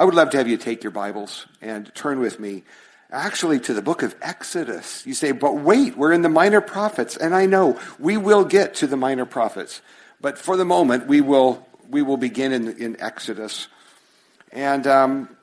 I would love to have you take your Bibles and turn with me actually to the book of Exodus. You say, but wait, we're in the minor prophets. And I know we will get to the minor prophets. But for the moment, we will, we will begin in, in Exodus. And um,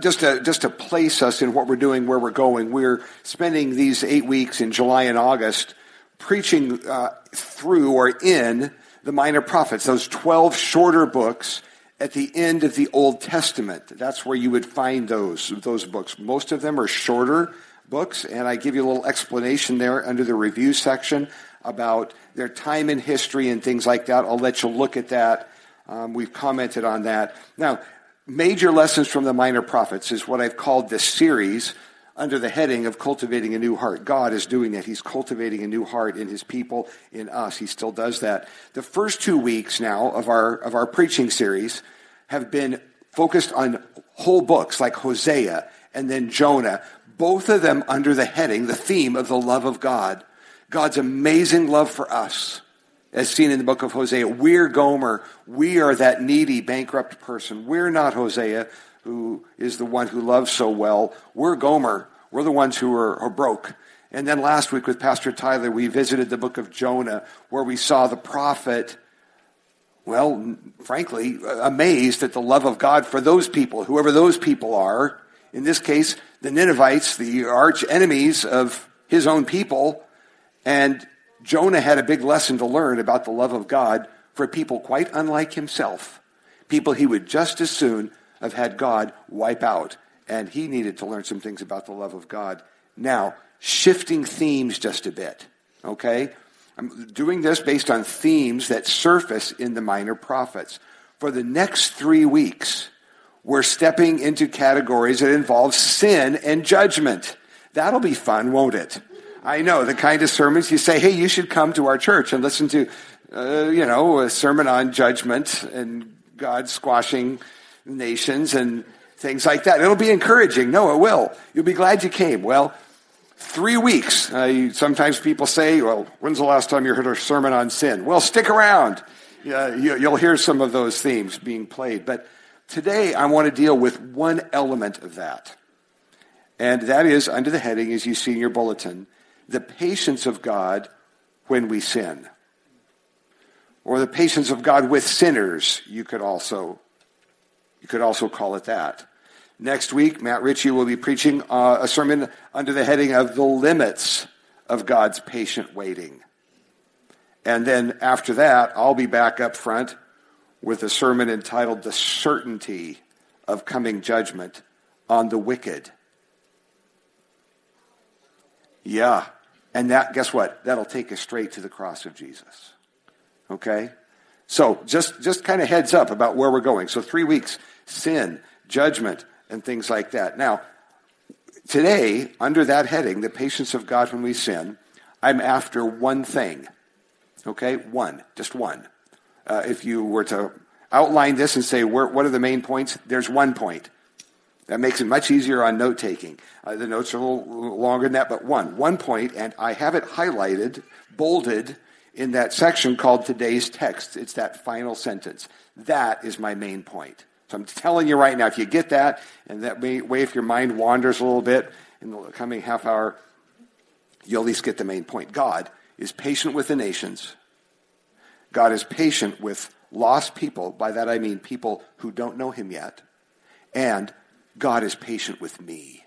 just, to, just to place us in what we're doing, where we're going, we're spending these eight weeks in July and August preaching uh, through or in the minor prophets, those 12 shorter books at the end of the Old Testament. That's where you would find those, those books. Most of them are shorter books, and I give you a little explanation there under the review section about their time in history and things like that. I'll let you look at that. Um, we've commented on that. Now, major lessons from the minor prophets is what I've called this series under the heading of cultivating a new heart. God is doing that. He's cultivating a new heart in his people, in us. He still does that. The first two weeks now of our, of our preaching series have been focused on whole books like Hosea and then Jonah, both of them under the heading, the theme of the love of God. God's amazing love for us, as seen in the book of Hosea. We're Gomer. We are that needy, bankrupt person. We're not Hosea, who is the one who loves so well. We're Gomer. We're the ones who are, are broke. And then last week with Pastor Tyler, we visited the book of Jonah, where we saw the prophet, well, frankly, amazed at the love of God for those people, whoever those people are. In this case, the Ninevites, the arch enemies of his own people, and Jonah had a big lesson to learn about the love of God for people quite unlike himself. People he would just as soon have had God wipe out. And he needed to learn some things about the love of God. Now, shifting themes just a bit, okay? I'm doing this based on themes that surface in the minor prophets. For the next three weeks, we're stepping into categories that involve sin and judgment. That'll be fun, won't it? I know the kind of sermons you say, hey, you should come to our church and listen to, uh, you know, a sermon on judgment and God squashing nations and things like that. It'll be encouraging. No, it will. You'll be glad you came. Well, three weeks. Uh, sometimes people say, well, when's the last time you heard a sermon on sin? Well, stick around. Yeah, you, you'll hear some of those themes being played. But today I want to deal with one element of that. And that is under the heading, as you see in your bulletin, the patience of God when we sin. Or the patience of God with sinners, you could also, you could also call it that. Next week, Matt Ritchie will be preaching uh, a sermon under the heading of the limits of God's patient waiting. And then after that, I'll be back up front with a sermon entitled The Certainty of Coming Judgment on the Wicked. Yeah, and that, guess what? That'll take us straight to the cross of Jesus. Okay? So just, just kind of heads up about where we're going. So three weeks, sin, judgment, and things like that. Now, today, under that heading, the patience of God when we sin, I'm after one thing. Okay? One. Just one. Uh, if you were to outline this and say, what are the main points? There's one point. That makes it much easier on note taking. Uh, the notes are a little longer than that, but one. One point, and I have it highlighted, bolded in that section called today's text. It's that final sentence. That is my main point. So I'm telling you right now, if you get that, and that way, if your mind wanders a little bit in the coming half hour, you'll at least get the main point. God is patient with the nations. God is patient with lost people. By that I mean people who don't know him yet. And God is patient with me.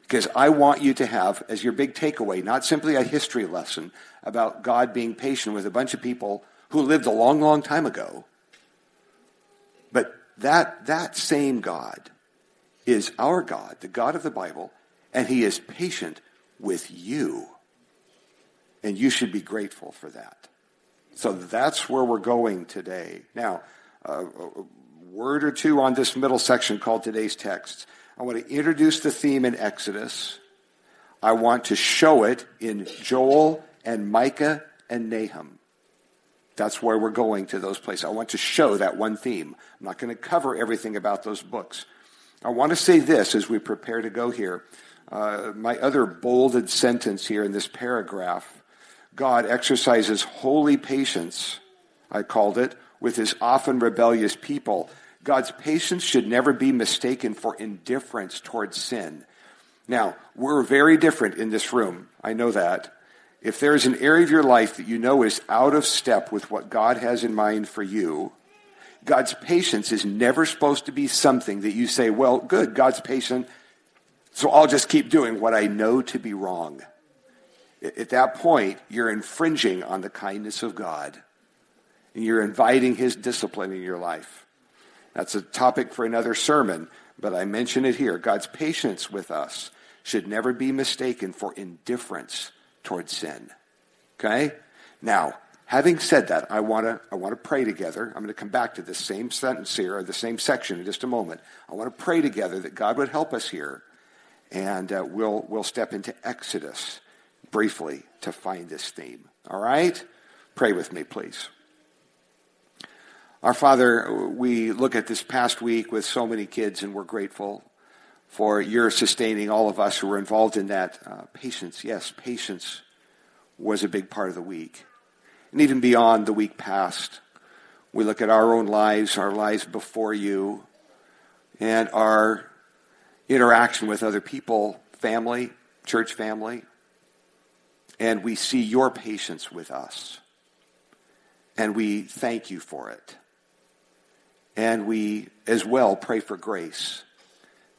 Because I want you to have, as your big takeaway, not simply a history lesson about God being patient with a bunch of people who lived a long, long time ago, that, that same God is our God, the God of the Bible, and He is patient with you. And you should be grateful for that. So that's where we're going today. Now, uh, word or two on this middle section called today's text. I want to introduce the theme in Exodus. I want to show it in Joel and Micah and Nahum. That's where we're going to those places. I want to show that one theme. I'm not going to cover everything about those books. I want to say this as we prepare to go here. Uh, my other bolded sentence here in this paragraph God exercises holy patience, I called it, with his often rebellious people God's patience should never be mistaken for indifference towards sin. Now, we're very different in this room. I know that. If there's an area of your life that you know is out of step with what God has in mind for you, God's patience is never supposed to be something that you say, well, good, God's patient, so I'll just keep doing what I know to be wrong. At that point, you're infringing on the kindness of God. And you're inviting his discipline in your life. That's a topic for another sermon, but I mention it here. God's patience with us should never be mistaken for indifference towards sin. Okay? Now, having said that, I want to I want to pray together. I'm going to come back to the same sentence here, or the same section in just a moment. I want to pray together that God would help us here, and uh, we'll we'll step into Exodus briefly to find this theme. All right? Pray with me, please. Our Father, we look at this past week with so many kids, and we're grateful for your sustaining all of us who were involved in that. Uh, patience, yes, patience was a big part of the week. And even beyond the week past, we look at our own lives, our lives before you, and our interaction with other people, family, church family, and we see your patience with us. And we thank you for it. And we as well pray for grace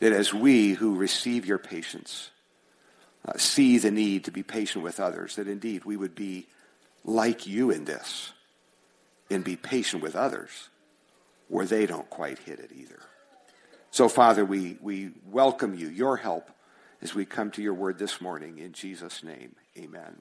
that as we who receive your patience uh, see the need to be patient with others, that indeed we would be like you in this and be patient with others where they don't quite hit it either. So, Father, we, we welcome you, your help, as we come to your word this morning. In Jesus' name, amen.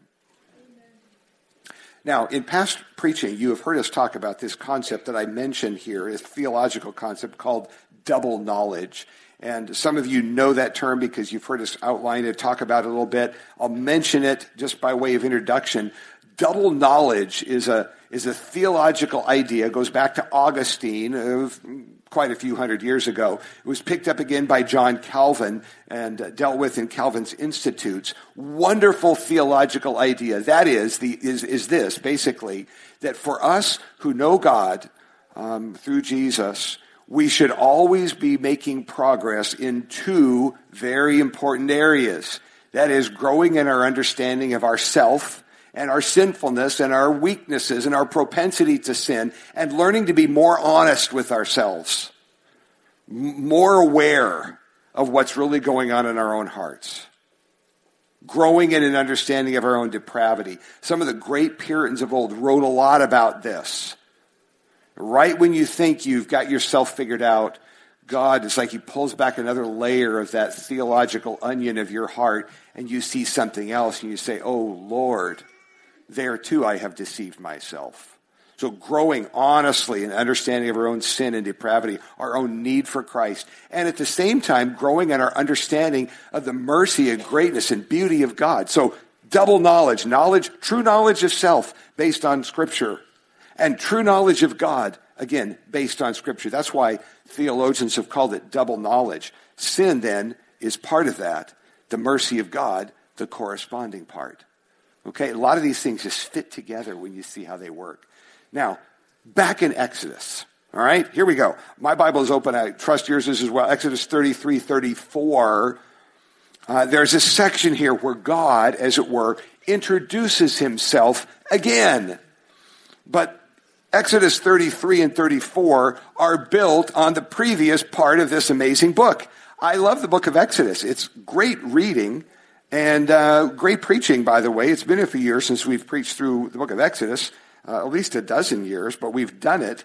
Now, in past preaching, you have heard us talk about this concept that I mentioned here, a theological concept called double knowledge. And some of you know that term because you've heard us outline it, talk about it a little bit. I'll mention it just by way of introduction. Double knowledge is a, is a theological idea, it goes back to Augustine of quite a few hundred years ago. It was picked up again by John Calvin and uh, dealt with in Calvin's Institutes. Wonderful theological idea. That is, the, is, is this, basically, that for us who know God um, through Jesus, we should always be making progress in two very important areas. That is, growing in our understanding of ourself and our sinfulness and our weaknesses and our propensity to sin and learning to be more honest with ourselves, more aware of what's really going on in our own hearts. Growing in an understanding of our own depravity. Some of the great Puritans of old wrote a lot about this. Right when you think you've got yourself figured out, God, it's like He pulls back another layer of that theological onion of your heart, and you see something else, and you say, Oh Lord, there too I have deceived myself. So growing honestly in understanding of our own sin and depravity, our own need for Christ, and at the same time growing in our understanding of the mercy and greatness and beauty of God. So double knowledge, knowledge, true knowledge of self based on scripture, and true knowledge of God, again, based on scripture. That's why theologians have called it double knowledge. Sin then is part of that. The mercy of God, the corresponding part. Okay, a lot of these things just fit together when you see how they work. Now, back in Exodus. All right, here we go. My Bible is open. I trust yours is as well. Exodus 33, 34. Uh, there's a section here where God, as it were, introduces himself again. But Exodus 33 and 34 are built on the previous part of this amazing book. I love the book of Exodus. It's great reading. And uh, great preaching, by the way. It's been a few years since we've preached through the book of Exodus, uh, at least a dozen years, but we've done it.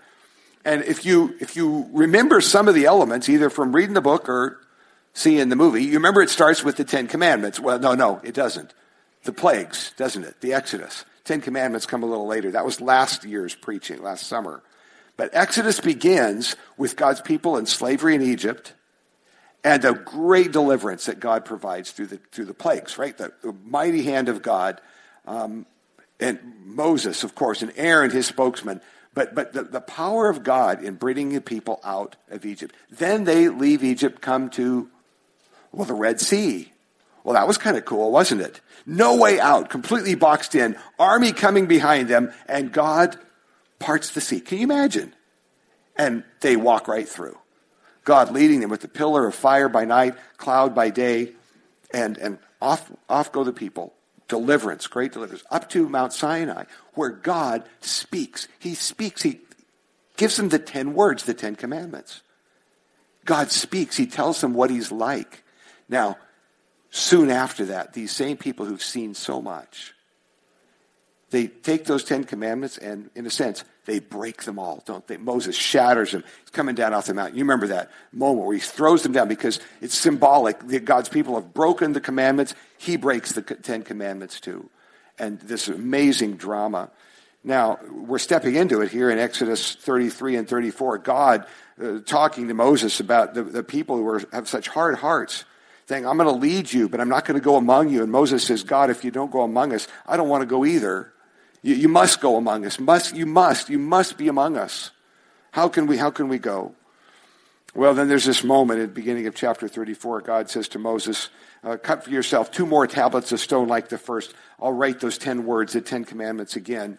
And if you if you remember some of the elements, either from reading the book or seeing the movie, you remember it starts with the Ten Commandments. Well, no, no, it doesn't. The plagues, doesn't it? The Exodus. Ten Commandments come a little later. That was last year's preaching, last summer. But Exodus begins with God's people in slavery in Egypt and the great deliverance that God provides through the, through the plagues, right? The, the mighty hand of God. Um, and Moses, of course, and Aaron, his spokesman. But, but the, the power of God in bringing the people out of Egypt. Then they leave Egypt, come to, well, the Red Sea. Well, that was kind of cool, wasn't it? No way out, completely boxed in, army coming behind them, and God parts the sea. Can you imagine? And they walk right through. God leading them with the pillar of fire by night, cloud by day, and, and off, off go the people. Deliverance, great deliverance, up to Mount Sinai, where God speaks. He speaks. He gives them the ten words, the ten commandments. God speaks. He tells them what he's like. Now, soon after that, these same people who've seen so much, they take those Ten Commandments and, in a sense, they break them all, don't they? Moses shatters them. He's coming down off the mountain. You remember that moment where he throws them down because it's symbolic that God's people have broken the commandments. He breaks the Ten Commandments too. And this amazing drama. Now, we're stepping into it here in Exodus 33 and 34. God uh, talking to Moses about the, the people who are, have such hard hearts I'm going to lead you, but I'm not going to go among you. And Moses says, God, if you don't go among us, I don't want to go either. You, you must go among us. Must, you must, you must be among us. How can we, how can we go? Well, then there's this moment at the beginning of chapter 34. God says to Moses, uh, cut for yourself two more tablets of stone like the first. I'll write those 10 words, the 10 commandments again.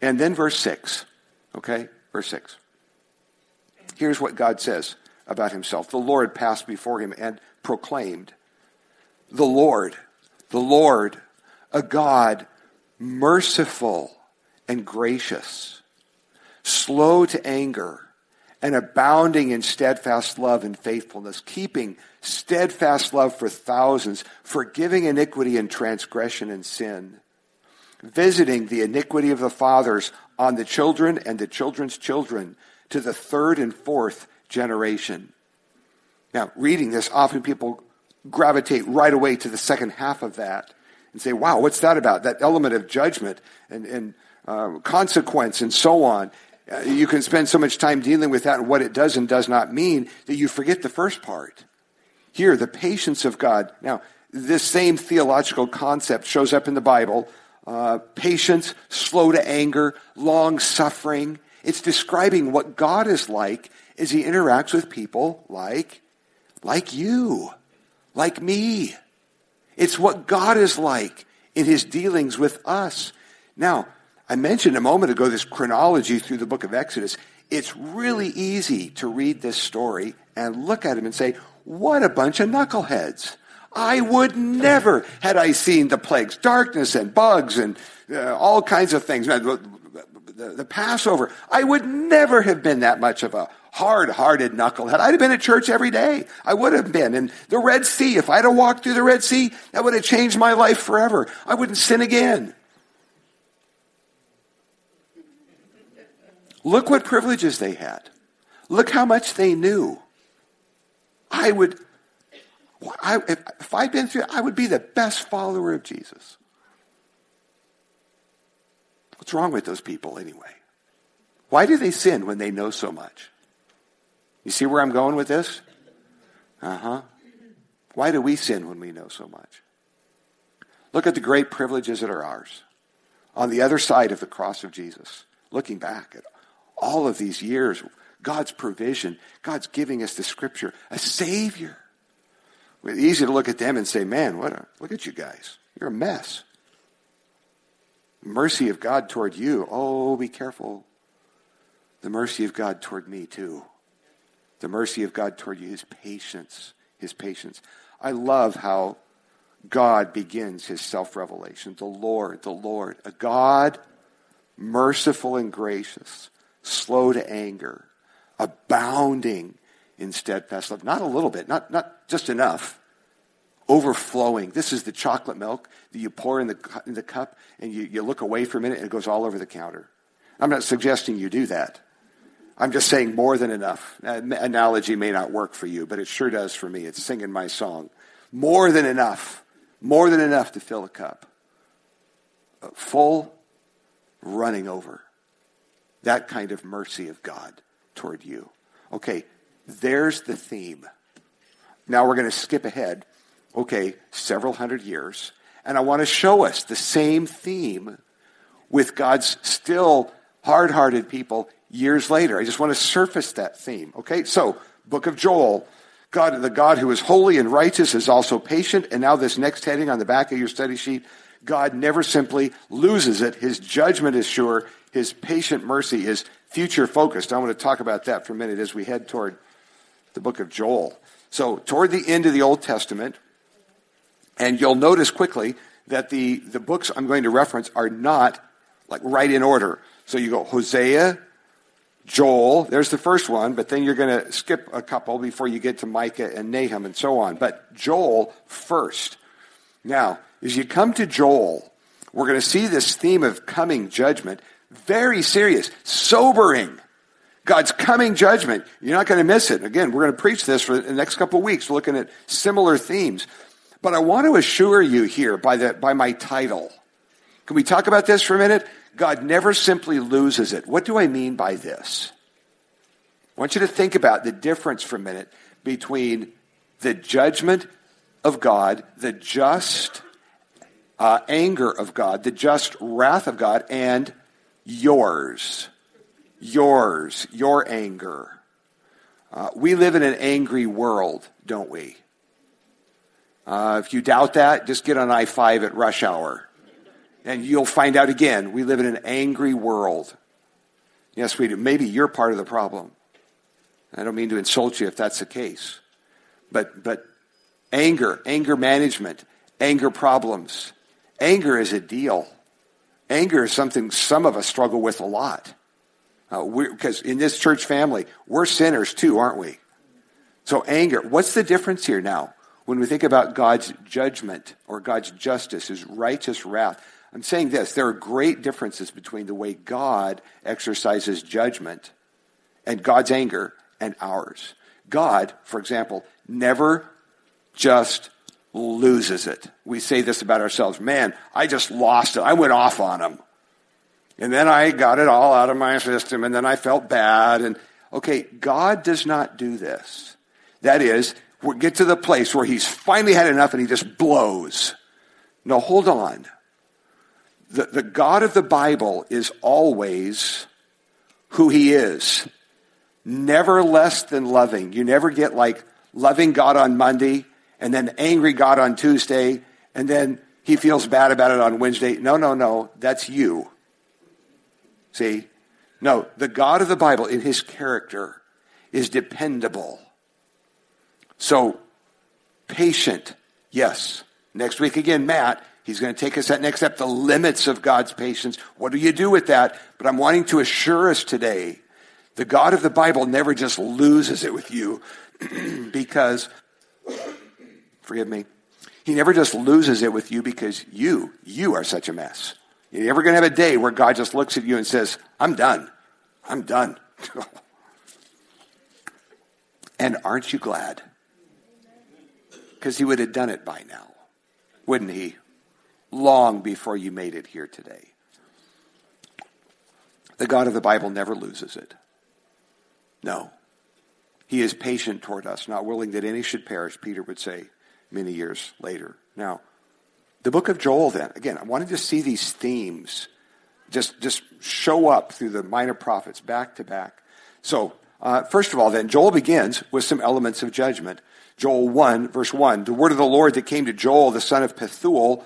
And then verse 6. Okay? Verse 6. Here's what God says about himself. The Lord passed before him and proclaimed, The Lord, the Lord, a God merciful and gracious, slow to anger, and abounding in steadfast love and faithfulness, keeping steadfast love for thousands, forgiving iniquity and transgression and sin, visiting the iniquity of the fathers on the children and the children's children to the third and fourth generation. Now, reading this, often people gravitate right away to the second half of that and say, wow, what's that about? That element of judgment and, and uh, consequence and so on. Uh, you can spend so much time dealing with that and what it does and does not mean that you forget the first part. Here, the patience of God. Now, this same theological concept shows up in the Bible. Uh, patience, slow to anger, long suffering. It's describing what God is like as he interacts with people like, like you, like me. It's what God is like in his dealings with us. Now, I mentioned a moment ago this chronology through the book of Exodus. It's really easy to read this story and look at him and say, what a bunch of knuckleheads. I would never, had I seen the plagues, darkness and bugs and uh, all kinds of things, the, the, the Passover, I would never have been that much of a hard hearted knucklehead. I'd have been at church every day. I would have been. And the Red Sea, if I'd have walked through the Red Sea, that would have changed my life forever. I wouldn't sin again. Look what privileges they had. Look how much they knew. I would, I, if, if I'd been through, I would be the best follower of Jesus. What's wrong with those people anyway? Why do they sin when they know so much? You see where I'm going with this? Uh huh. Why do we sin when we know so much? Look at the great privileges that are ours. On the other side of the cross of Jesus, looking back at all of these years, God's provision, God's giving us the scripture, a Savior. It's easy to look at them and say, man, what a, look at you guys. You're a mess. Mercy of God toward you. Oh, be careful. The mercy of God toward me, too. The mercy of God toward you, his patience, his patience. I love how God begins his self revelation. The Lord, the Lord, a God merciful and gracious, slow to anger, abounding in steadfast love. Not a little bit, not, not just enough, overflowing. This is the chocolate milk that you pour in the, in the cup and you, you look away for a minute and it goes all over the counter. I'm not suggesting you do that. I'm just saying more than enough. analogy may not work for you, but it sure does for me. It's singing my song. More than enough. More than enough to fill a cup. Full, running over. That kind of mercy of God toward you. Okay, there's the theme. Now we're going to skip ahead, okay, several hundred years, and I want to show us the same theme with God's still hard hearted people years later. I just want to surface that theme. Okay, so book of Joel. God, the God who is holy and righteous is also patient. And now this next heading on the back of your study sheet, God never simply loses it. His judgment is sure. his patient mercy is future focused. I want to talk about that for a minute as we head toward the book of Joel. So, toward the end of the Old Testament, and you'll notice quickly that the, the books I'm going to reference are not like right in order. So you go Hosea, Joel, there's the first one, but then you're going to skip a couple before you get to Micah and Nahum and so on. But Joel first. Now, as you come to Joel, we're going to see this theme of coming judgment. Very serious, sobering. God's coming judgment. You're not going to miss it. Again, we're going to preach this for the next couple of weeks, looking at similar themes. But I want to assure you here by the, by my title. Can we talk about this for a minute? God never simply loses it. What do I mean by this? I want you to think about the difference for a minute between the judgment of God, the just uh, anger of God, the just wrath of God, and yours. Yours, your anger. Uh, we live in an angry world, don't we? Uh, if you doubt that, just get on I 5 at rush hour. And you'll find out again, we live in an angry world. Yes, we do. Maybe you're part of the problem. I don't mean to insult you if that's the case. But, but anger, anger management, anger problems. Anger is a deal. Anger is something some of us struggle with a lot. Because uh, in this church family, we're sinners too, aren't we? So anger, what's the difference here now? When we think about God's judgment or God's justice, his righteous wrath, I'm saying this there are great differences between the way God exercises judgment and God's anger and ours. God, for example, never just loses it. We say this about ourselves man, I just lost it. I went off on him. And then I got it all out of my system, and then I felt bad. And okay, God does not do this. That is, we get to the place where he's finally had enough and he just blows. No, hold on. The, the God of the Bible is always who he is. Never less than loving. You never get like loving God on Monday and then angry God on Tuesday and then he feels bad about it on Wednesday. No, no, no. That's you. See? No, the God of the Bible in his character is dependable. So, patient, yes. Next week again, Matt, he's going to take us that next step, the limits of God's patience. What do you do with that? But I'm wanting to assure us today, the God of the Bible never just loses it with you because, forgive me, he never just loses it with you because you, you are such a mess. You're ever going to have a day where God just looks at you and says, I'm done. I'm done. and aren't you glad? Because he would have done it by now, wouldn't he? Long before you made it here today. The God of the Bible never loses it. No. He is patient toward us, not willing that any should perish, Peter would say many years later. Now, the book of Joel, then, again, I wanted to see these themes just, just show up through the minor prophets back to back. So, uh, first of all, then, Joel begins with some elements of judgment. Joel 1, verse 1. The word of the Lord that came to Joel, the son of Pethuel.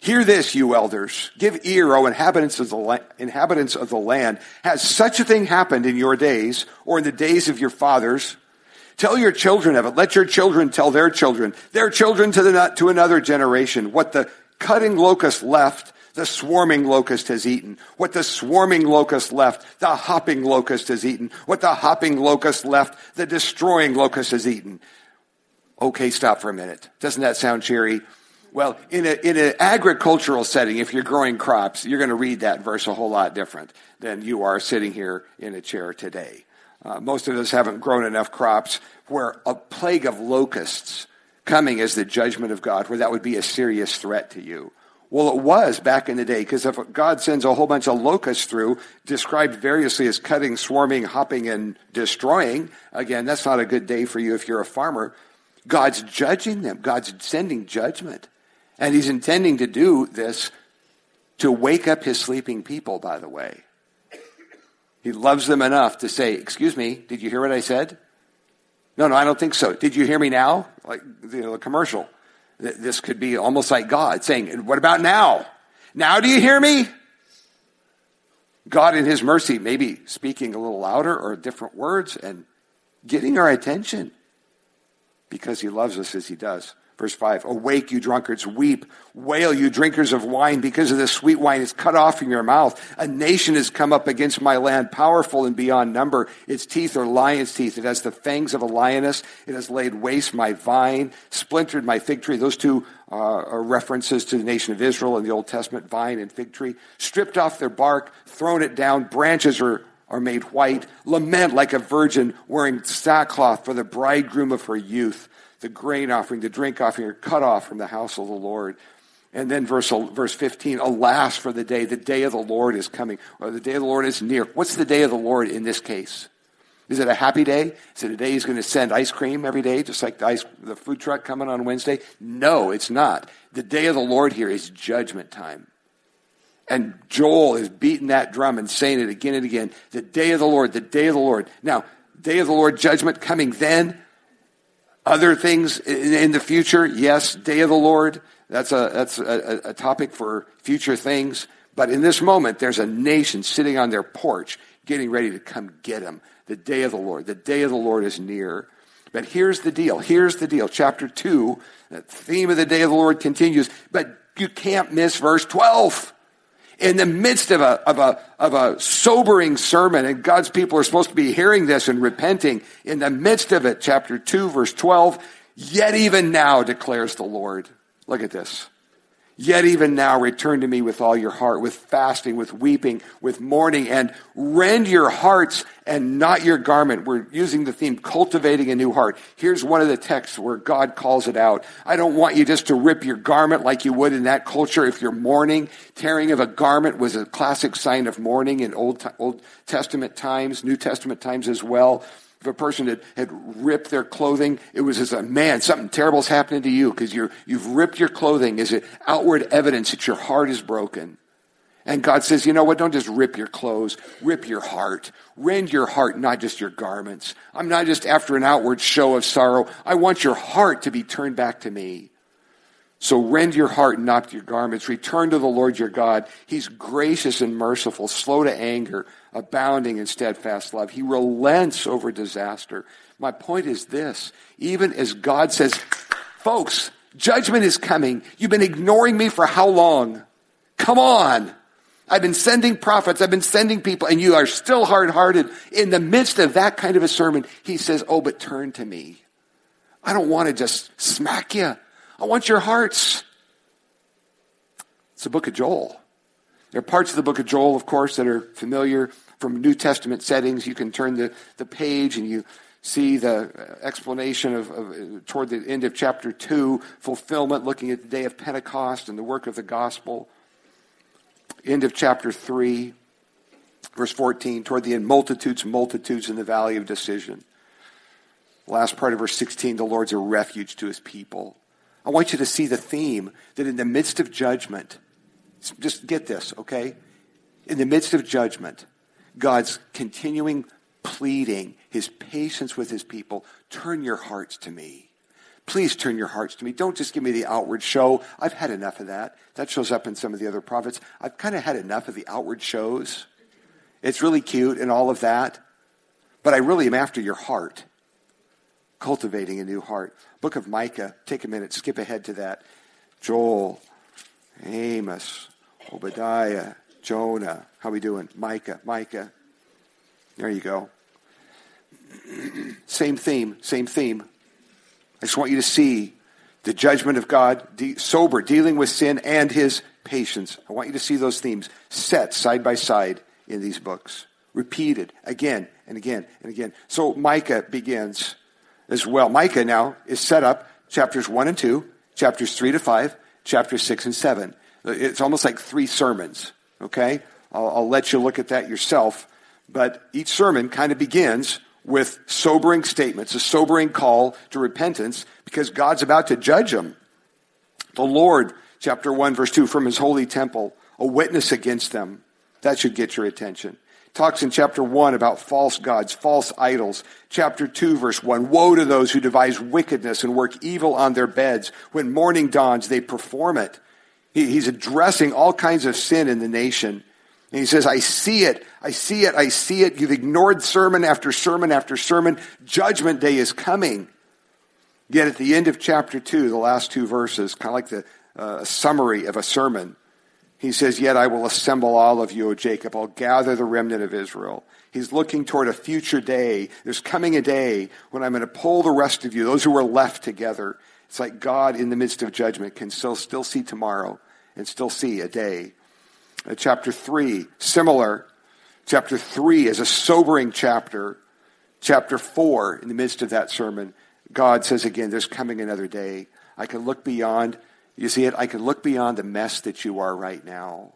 Hear this, you elders. Give ear, O inhabitants of the, la- inhabitants of the land. Has such a thing happened in your days, or in the days of your fathers? Tell your children of it. Let your children tell their children, their children to, the, to another generation. What the cutting locust left, the swarming locust has eaten. What the swarming locust left, the hopping locust has eaten. What the hopping locust left, the destroying locust has eaten. Okay, stop for a minute. Doesn't that sound cheery? Well, in, a, in an agricultural setting, if you're growing crops, you're going to read that verse a whole lot different than you are sitting here in a chair today. Uh, most of us haven't grown enough crops where a plague of locusts coming as the judgment of God, where that would be a serious threat to you. Well, it was back in the day, because if God sends a whole bunch of locusts through, described variously as cutting, swarming, hopping, and destroying, again, that's not a good day for you if you're a farmer. God's judging them. God's sending judgment. And he's intending to do this to wake up his sleeping people, by the way. He loves them enough to say, Excuse me, did you hear what I said? No, no, I don't think so. Did you hear me now? Like you know, the commercial. This could be almost like God saying, What about now? Now do you hear me? God in his mercy, maybe speaking a little louder or different words and getting our attention because he loves us as he does. Verse 5 Awake, you drunkards, weep, wail, you drinkers of wine, because of the sweet wine is cut off from your mouth. A nation has come up against my land, powerful and beyond number. Its teeth are lion's teeth. It has the fangs of a lioness. It has laid waste my vine, splintered my fig tree. Those two uh, are references to the nation of Israel in the Old Testament vine and fig tree. Stripped off their bark, thrown it down, branches are are made white. Lament like a virgin wearing sackcloth for the bridegroom of her youth the grain offering, the drink offering are cut off from the house of the Lord. And then verse, verse 15, alas for the day, the day of the Lord is coming, or the day of the Lord is near. What's the day of the Lord in this case? Is it a happy day? Is it a day he's going to send ice cream every day, just like the, ice, the food truck coming on Wednesday? No, it's not. The day of the Lord here is judgment time. And Joel is beating that drum and saying it again and again. The day of the Lord, the day of the Lord. Now, day of the Lord judgment coming then, other things in the future, yes, day of the Lord, that's a, that's a, a topic for future things. But in this moment, there's a nation sitting on their porch getting ready to come get them. The day of the Lord. The day of the Lord is near. But here's the deal. Here's the deal. Chapter 2, the theme of the day of the Lord continues, but you can't miss verse 12 in the midst of a, of a, of a sobering sermon, and God's people are supposed to be hearing this and repenting, in the midst of it, chapter 2, verse 12, yet even now declares the Lord. Look at this. Yet even now return to me with all your heart, with fasting, with weeping, with mourning, and rend your hearts and not your garment. We're using the theme cultivating a new heart. Here's one of the texts where God calls it out. I don't want you just to rip your garment like you would in that culture if you're mourning. Tearing of a garment was a classic sign of mourning in Old, Old Testament times, New Testament times as well. If a person had, had ripped their clothing, it was as a man, something terrible is happening to you because you've ripped your clothing is an outward evidence that your heart is broken. And God says, you know what? Don't just rip your clothes, rip your heart. Rend your heart, not just your garments. I'm not just after an outward show of sorrow. I want your heart to be turned back to me. So rend your heart, and not your garments. Return to the Lord your God. He's gracious and merciful, slow to anger, abounding in steadfast love. He relents over disaster. My point is this. Even as God says, folks, judgment is coming. You've been ignoring me for how long? Come on. I've been sending prophets. I've been sending people and you are still hard hearted. In the midst of that kind of a sermon, he says, Oh, but turn to me. I don't want to just smack you. I want your hearts. It's the book of Joel. There are parts of the book of Joel, of course, that are familiar from New Testament settings. You can turn the, the page and you see the uh, explanation of, of, uh, toward the end of chapter 2, fulfillment, looking at the day of Pentecost and the work of the gospel. End of chapter 3, verse 14, toward the end, multitudes, multitudes in the valley of decision. Last part of verse 16, the Lord's a refuge to his people. I want you to see the theme that in the midst of judgment, just get this, okay? In the midst of judgment, God's continuing pleading, his patience with his people, turn your hearts to me. Please turn your hearts to me. Don't just give me the outward show. I've had enough of that. That shows up in some of the other prophets. I've kind of had enough of the outward shows. It's really cute and all of that. But I really am after your heart cultivating a new heart. Book of Micah, take a minute, skip ahead to that. Joel, Amos, Obadiah, Jonah. How we doing? Micah, Micah. There you go. same theme, same theme. I just want you to see the judgment of God, de- sober, dealing with sin, and his patience. I want you to see those themes set side by side in these books, repeated again and again and again. So Micah begins as well. Micah now is set up chapters 1 and 2, chapters 3 to 5, chapters 6 and 7. It's almost like three sermons, okay? I'll, I'll let you look at that yourself. But each sermon kind of begins with sobering statements, a sobering call to repentance because God's about to judge them. The Lord, chapter 1, verse 2, from his holy temple, a witness against them. That should get your attention talks in chapter 1 about false gods, false idols. Chapter 2, verse 1 Woe to those who devise wickedness and work evil on their beds. When morning dawns, they perform it. He, he's addressing all kinds of sin in the nation. And he says, I see it. I see it. I see it. You've ignored sermon after sermon after sermon. Judgment day is coming. Yet at the end of chapter 2, the last two verses, kind of like the uh, summary of a sermon, he says, Yet I will assemble all of you, O Jacob. I'll gather the remnant of Israel. He's looking toward a future day. There's coming a day when I'm going to pull the rest of you, those who are left together. It's like God in the midst of judgment can still, still see tomorrow and still see a day. Uh, chapter 3, similar. Chapter 3 is a sobering chapter. Chapter 4, in the midst of that sermon, God says again, there's coming another day. I can look beyond you see it? I can look beyond the mess that you are right now.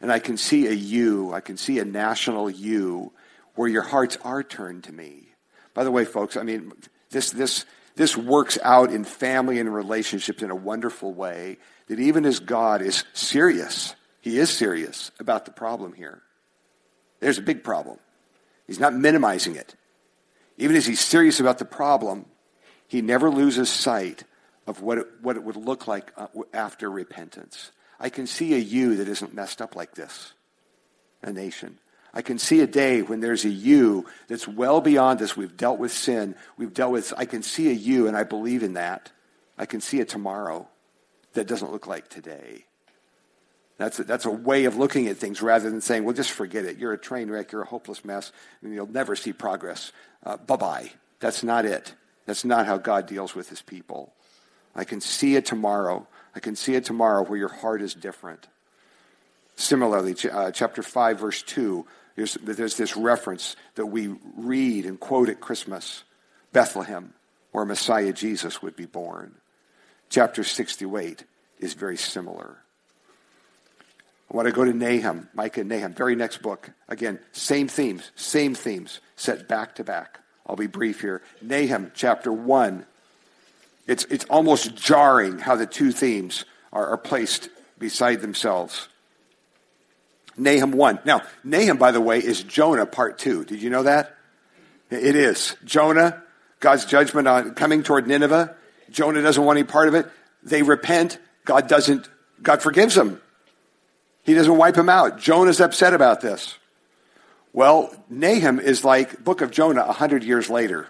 And I can see a you, I can see a national you where your hearts are turned to me. By the way, folks, I mean, this, this, this works out in family and relationships in a wonderful way that even as God is serious, He is serious about the problem here. There's a big problem. He's not minimizing it. Even as He's serious about the problem, He never loses sight of what it, what it would look like uh, after repentance. I can see a you that isn't messed up like this, a nation. I can see a day when there's a you that's well beyond this. We've dealt with sin. We've dealt with, I can see a you, and I believe in that. I can see a tomorrow that doesn't look like today. That's a, that's a way of looking at things rather than saying, well, just forget it. You're a train wreck. You're a hopeless mess, and you'll never see progress. Uh, bye bye. That's not it. That's not how God deals with his people. I can see it tomorrow. I can see it tomorrow where your heart is different. Similarly, uh, chapter 5, verse 2, there's, there's this reference that we read and quote at Christmas Bethlehem, where Messiah Jesus would be born. Chapter 68 is very similar. I want to go to Nahum, Micah and Nahum, very next book. Again, same themes, same themes, set back to back. I'll be brief here. Nahum, chapter 1, it's, it's almost jarring how the two themes are, are placed beside themselves. Nahum 1. Now, Nahum, by the way, is Jonah part 2. Did you know that? It is. Jonah, God's judgment on coming toward Nineveh. Jonah doesn't want any part of it. They repent. God doesn't, God forgives them. He doesn't wipe them out. Jonah's upset about this. Well, Nahum is like book of Jonah a hundred years later.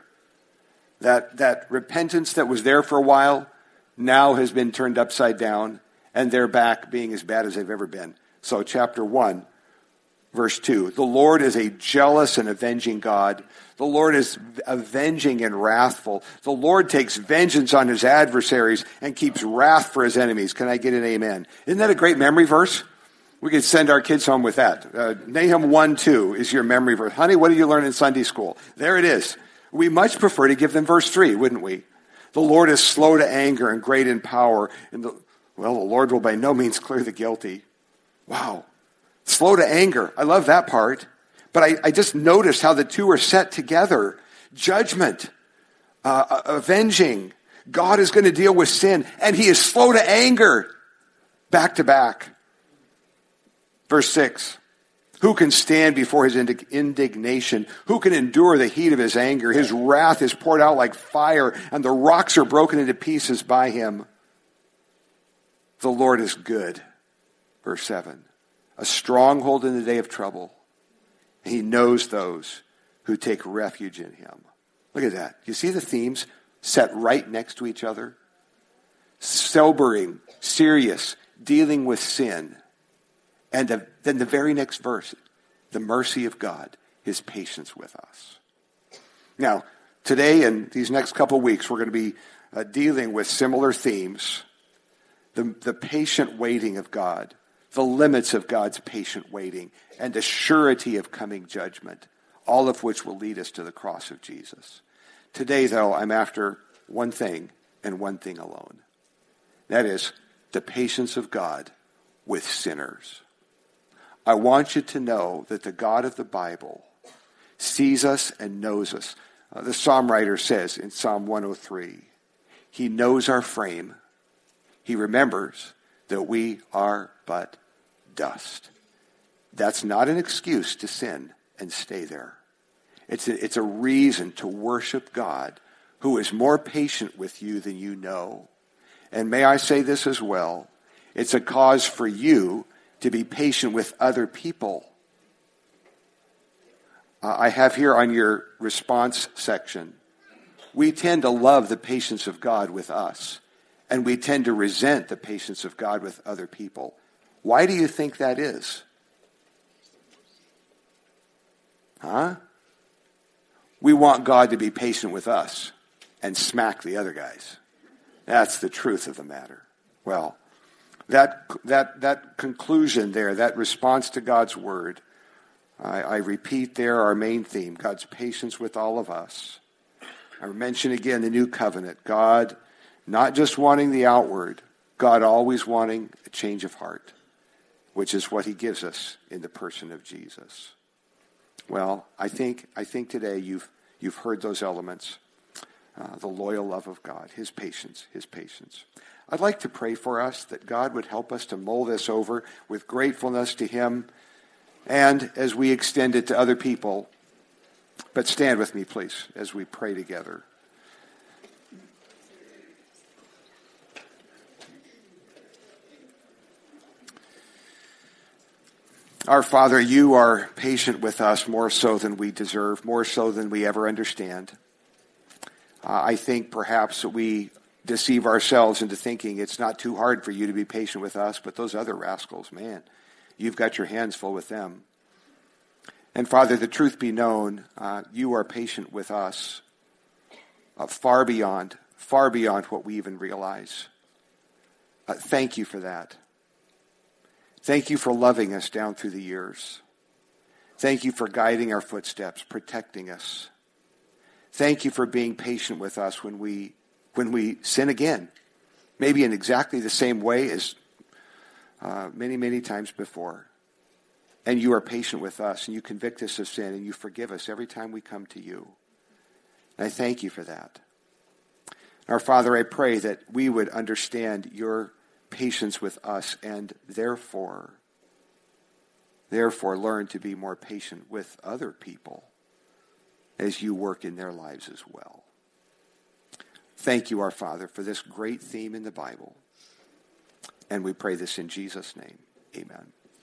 That, that repentance that was there for a while now has been turned upside down, and they're back being as bad as they've ever been. So, chapter 1, verse 2 The Lord is a jealous and avenging God. The Lord is avenging and wrathful. The Lord takes vengeance on his adversaries and keeps wrath for his enemies. Can I get an amen? Isn't that a great memory verse? We could send our kids home with that. Uh, Nahum 1 2 is your memory verse. Honey, what did you learn in Sunday school? There it is. We much prefer to give them verse 3, wouldn't we? The Lord is slow to anger and great in power. And the, well, the Lord will by no means clear the guilty. Wow. Slow to anger. I love that part. But I, I just noticed how the two are set together. Judgment, uh, uh avenging. God is going to deal with sin, and he is slow to anger. Back to back. Verse 6. Who can stand before his indignation? Who can endure the heat of his anger? His wrath is poured out like fire, and the rocks are broken into pieces by him. The Lord is good. Verse 7. A stronghold in the day of trouble. He knows those who take refuge in him. Look at that. You see the themes set right next to each other? Sobering, serious, dealing with sin and the, then the very next verse, the mercy of God, his patience with us. Now, today and these next couple weeks, we're going to be uh, dealing with similar themes the, the patient waiting of God, the limits of God's patient waiting, and the surety of coming judgment, all of which will lead us to the cross of Jesus. Today, though, I'm after one thing and one thing alone. That is the patience of God with sinners. I want you to know that the God of the Bible sees us and knows us. Uh, the psalm writer says in Psalm 103, He knows our frame. He remembers that we are but dust. That's not an excuse to sin and stay there. It's a, it's a reason to worship God who is more patient with you than you know. And may I say this as well? It's a cause for you to be patient with other people. Uh, I have here on your response section, we tend to love the patience of God with us, and we tend to resent the patience of God with other people. Why do you think that is? Huh? We want God to be patient with us and smack the other guys. That's the truth of the matter. Well, that, that, that conclusion there, that response to God's word, I, I repeat there our main theme God's patience with all of us. I mention again the new covenant. God not just wanting the outward, God always wanting a change of heart, which is what he gives us in the person of Jesus. Well, I think, I think today you've, you've heard those elements. Uh, the loyal love of God, his patience, his patience. I'd like to pray for us that God would help us to mull this over with gratefulness to him and as we extend it to other people. But stand with me, please, as we pray together. Our Father, you are patient with us more so than we deserve, more so than we ever understand. Uh, I think perhaps we deceive ourselves into thinking it's not too hard for you to be patient with us, but those other rascals, man, you've got your hands full with them. And Father, the truth be known, uh, you are patient with us uh, far beyond, far beyond what we even realize. Uh, thank you for that. Thank you for loving us down through the years. Thank you for guiding our footsteps, protecting us. Thank you for being patient with us when we, when we sin again, maybe in exactly the same way as uh, many, many times before. And you are patient with us, and you convict us of sin, and you forgive us every time we come to you. And I thank you for that. Our Father, I pray that we would understand your patience with us and therefore therefore learn to be more patient with other people as you work in their lives as well. Thank you, our Father, for this great theme in the Bible. And we pray this in Jesus' name. Amen.